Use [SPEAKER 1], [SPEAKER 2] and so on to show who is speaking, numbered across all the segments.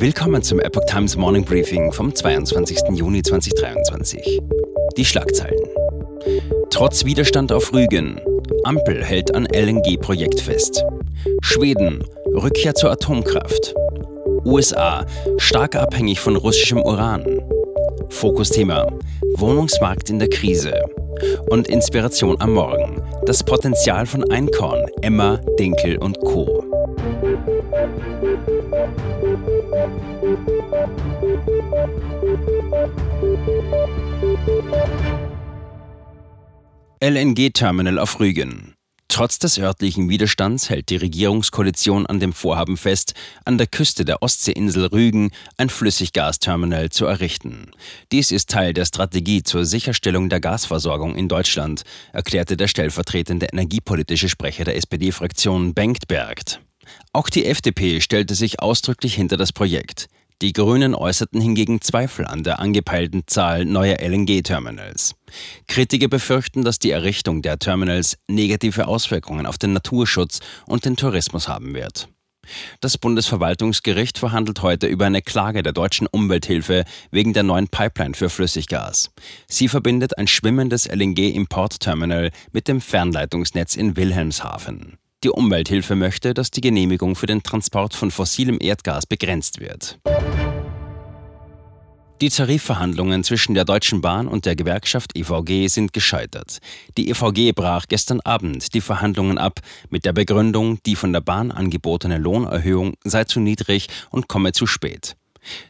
[SPEAKER 1] Willkommen zum Epoch Times Morning Briefing vom 22. Juni 2023. Die Schlagzeilen. Trotz Widerstand auf Rügen. Ampel hält an LNG-Projekt fest. Schweden. Rückkehr zur Atomkraft. USA. Stark abhängig von russischem Uran. Fokusthema. Wohnungsmarkt in der Krise. Und Inspiration am Morgen. Das Potenzial von Einkorn, Emma, Dinkel und Co. LNG-Terminal auf Rügen. Trotz des örtlichen Widerstands hält die Regierungskoalition an dem Vorhaben fest, an der Küste der Ostseeinsel Rügen ein Flüssiggasterminal zu errichten. Dies ist Teil der Strategie zur Sicherstellung der Gasversorgung in Deutschland, erklärte der stellvertretende energiepolitische Sprecher der SPD-Fraktion Bengt Bergt. Auch die FDP stellte sich ausdrücklich hinter das Projekt. Die Grünen äußerten hingegen Zweifel an der angepeilten Zahl neuer LNG-Terminals. Kritiker befürchten, dass die Errichtung der Terminals negative Auswirkungen auf den Naturschutz und den Tourismus haben wird. Das Bundesverwaltungsgericht verhandelt heute über eine Klage der deutschen Umwelthilfe wegen der neuen Pipeline für Flüssiggas. Sie verbindet ein schwimmendes LNG-Importterminal mit dem Fernleitungsnetz in Wilhelmshaven. Die Umwelthilfe möchte, dass die Genehmigung für den Transport von fossilem Erdgas begrenzt wird. Die Tarifverhandlungen zwischen der Deutschen Bahn und der Gewerkschaft EVG sind gescheitert. Die EVG brach gestern Abend die Verhandlungen ab mit der Begründung, die von der Bahn angebotene Lohnerhöhung sei zu niedrig und komme zu spät.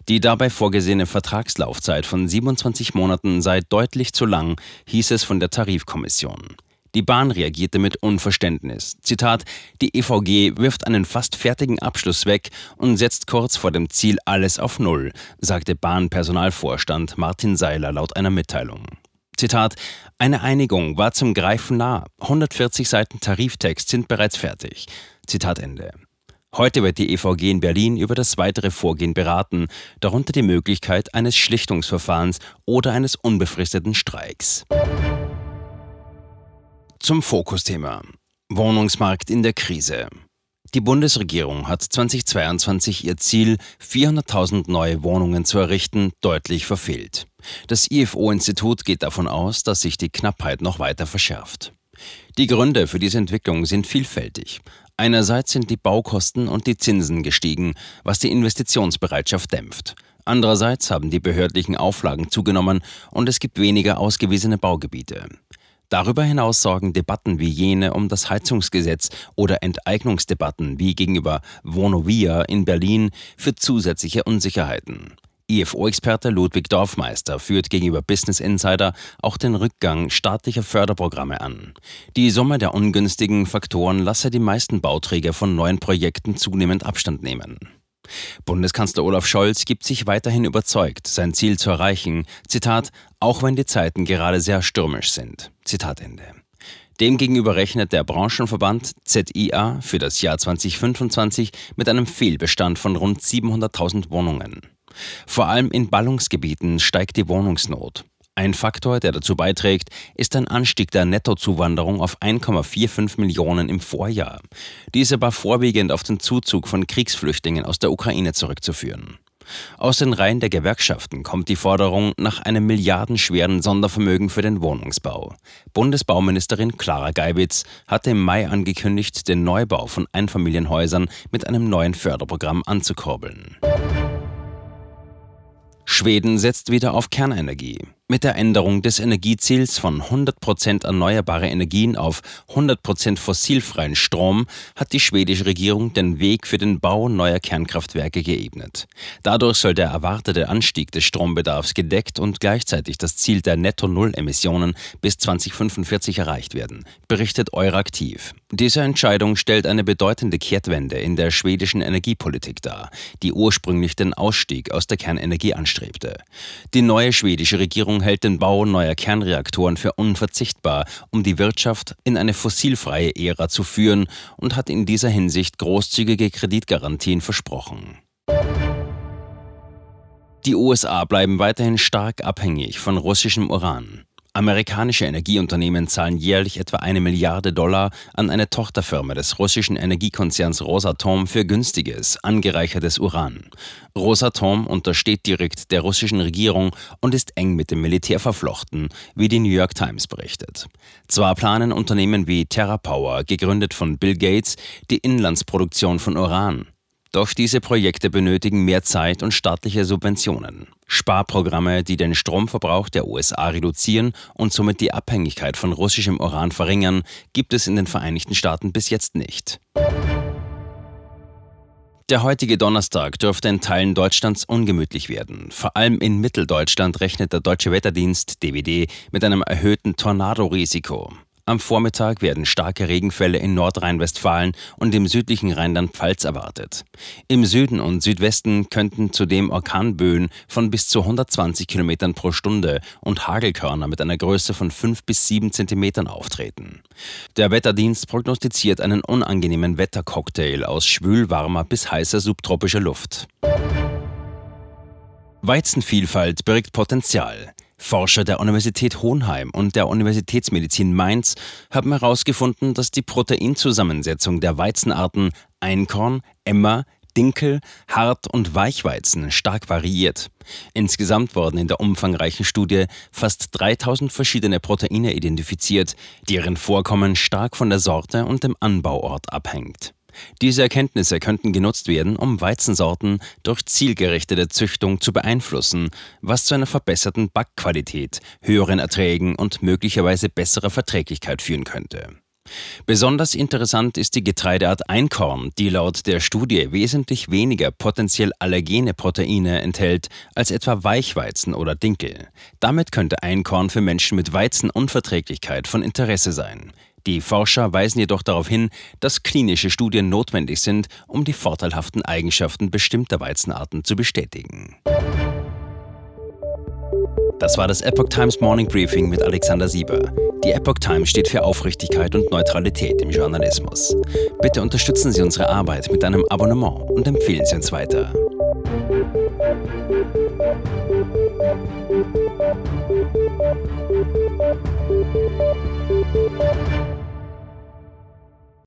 [SPEAKER 1] Die dabei vorgesehene Vertragslaufzeit von 27 Monaten sei deutlich zu lang, hieß es von der Tarifkommission. Die Bahn reagierte mit Unverständnis. Zitat: Die EVG wirft einen fast fertigen Abschluss weg und setzt kurz vor dem Ziel alles auf Null, sagte Bahnpersonalvorstand Martin Seiler laut einer Mitteilung. Zitat: Eine Einigung war zum Greifen nah. 140 Seiten Tariftext sind bereits fertig. Zitat Ende. Heute wird die EVG in Berlin über das weitere Vorgehen beraten, darunter die Möglichkeit eines Schlichtungsverfahrens oder eines unbefristeten Streiks. Zum Fokusthema. Wohnungsmarkt in der Krise. Die Bundesregierung hat 2022 ihr Ziel, 400.000 neue Wohnungen zu errichten, deutlich verfehlt. Das IFO-Institut geht davon aus, dass sich die Knappheit noch weiter verschärft. Die Gründe für diese Entwicklung sind vielfältig. Einerseits sind die Baukosten und die Zinsen gestiegen, was die Investitionsbereitschaft dämpft. Andererseits haben die behördlichen Auflagen zugenommen und es gibt weniger ausgewiesene Baugebiete. Darüber hinaus sorgen Debatten wie jene um das Heizungsgesetz oder Enteignungsdebatten wie gegenüber Vonovia in Berlin für zusätzliche Unsicherheiten. IFO-Experte Ludwig Dorfmeister führt gegenüber Business Insider auch den Rückgang staatlicher Förderprogramme an. Die Summe der ungünstigen Faktoren lasse die meisten Bauträger von neuen Projekten zunehmend Abstand nehmen. Bundeskanzler Olaf Scholz gibt sich weiterhin überzeugt, sein Ziel zu erreichen, Zitat, auch wenn die Zeiten gerade sehr stürmisch sind. Zitat Ende. Demgegenüber rechnet der Branchenverband ZIA für das Jahr 2025 mit einem Fehlbestand von rund 700.000 Wohnungen. Vor allem in Ballungsgebieten steigt die Wohnungsnot. Ein Faktor, der dazu beiträgt, ist ein Anstieg der Nettozuwanderung auf 1,45 Millionen im Vorjahr. Diese war vorwiegend auf den Zuzug von Kriegsflüchtlingen aus der Ukraine zurückzuführen. Aus den Reihen der Gewerkschaften kommt die Forderung nach einem milliardenschweren Sondervermögen für den Wohnungsbau. Bundesbauministerin Clara Geibitz hatte im Mai angekündigt, den Neubau von Einfamilienhäusern mit einem neuen Förderprogramm anzukurbeln. Schweden setzt wieder auf Kernenergie. Mit der Änderung des Energieziels von 100% erneuerbare Energien auf 100% fossilfreien Strom hat die schwedische Regierung den Weg für den Bau neuer Kernkraftwerke geebnet. Dadurch soll der erwartete Anstieg des Strombedarfs gedeckt und gleichzeitig das Ziel der Netto-Null-Emissionen bis 2045 erreicht werden, berichtet Euraktiv. Diese Entscheidung stellt eine bedeutende Kehrtwende in der schwedischen Energiepolitik dar, die ursprünglich den Ausstieg aus der Kernenergie anstrebte. Die neue schwedische Regierung Hält den Bau neuer Kernreaktoren für unverzichtbar, um die Wirtschaft in eine fossilfreie Ära zu führen und hat in dieser Hinsicht großzügige Kreditgarantien versprochen. Die USA bleiben weiterhin stark abhängig von russischem Uran. Amerikanische Energieunternehmen zahlen jährlich etwa eine Milliarde Dollar an eine Tochterfirma des russischen Energiekonzerns Rosatom für günstiges, angereichertes Uran. Rosatom untersteht direkt der russischen Regierung und ist eng mit dem Militär verflochten, wie die New York Times berichtet. Zwar planen Unternehmen wie TerraPower, gegründet von Bill Gates, die Inlandsproduktion von Uran. Doch diese Projekte benötigen mehr Zeit und staatliche Subventionen. Sparprogramme, die den Stromverbrauch der USA reduzieren und somit die Abhängigkeit von russischem Uran verringern, gibt es in den Vereinigten Staaten bis jetzt nicht. Der heutige Donnerstag dürfte in Teilen Deutschlands ungemütlich werden. Vor allem in Mitteldeutschland rechnet der Deutsche Wetterdienst DWD mit einem erhöhten Tornadorisiko. Am Vormittag werden starke Regenfälle in Nordrhein-Westfalen und im südlichen Rheinland-Pfalz erwartet. Im Süden und Südwesten könnten zudem Orkanböen von bis zu 120 km pro Stunde und Hagelkörner mit einer Größe von 5 bis 7 cm auftreten. Der Wetterdienst prognostiziert einen unangenehmen Wettercocktail aus schwülwarmer bis heißer subtropischer Luft. Weizenvielfalt birgt Potenzial. Forscher der Universität Hohenheim und der Universitätsmedizin Mainz haben herausgefunden, dass die Proteinzusammensetzung der Weizenarten Einkorn, Emmer, Dinkel, Hart- und Weichweizen stark variiert. Insgesamt wurden in der umfangreichen Studie fast 3000 verschiedene Proteine identifiziert, deren Vorkommen stark von der Sorte und dem Anbauort abhängt. Diese Erkenntnisse könnten genutzt werden, um Weizensorten durch zielgerichtete Züchtung zu beeinflussen, was zu einer verbesserten Backqualität, höheren Erträgen und möglicherweise besserer Verträglichkeit führen könnte. Besonders interessant ist die Getreideart Einkorn, die laut der Studie wesentlich weniger potenziell allergene Proteine enthält als etwa Weichweizen oder Dinkel. Damit könnte Einkorn für Menschen mit Weizenunverträglichkeit von Interesse sein. Die Forscher weisen jedoch darauf hin, dass klinische Studien notwendig sind, um die vorteilhaften Eigenschaften bestimmter Weizenarten zu bestätigen. Das war das Epoch Times Morning Briefing mit Alexander Sieber. Die Epoch Times steht für Aufrichtigkeit und Neutralität im Journalismus. Bitte unterstützen Sie unsere Arbeit mit einem Abonnement und empfehlen Sie uns weiter.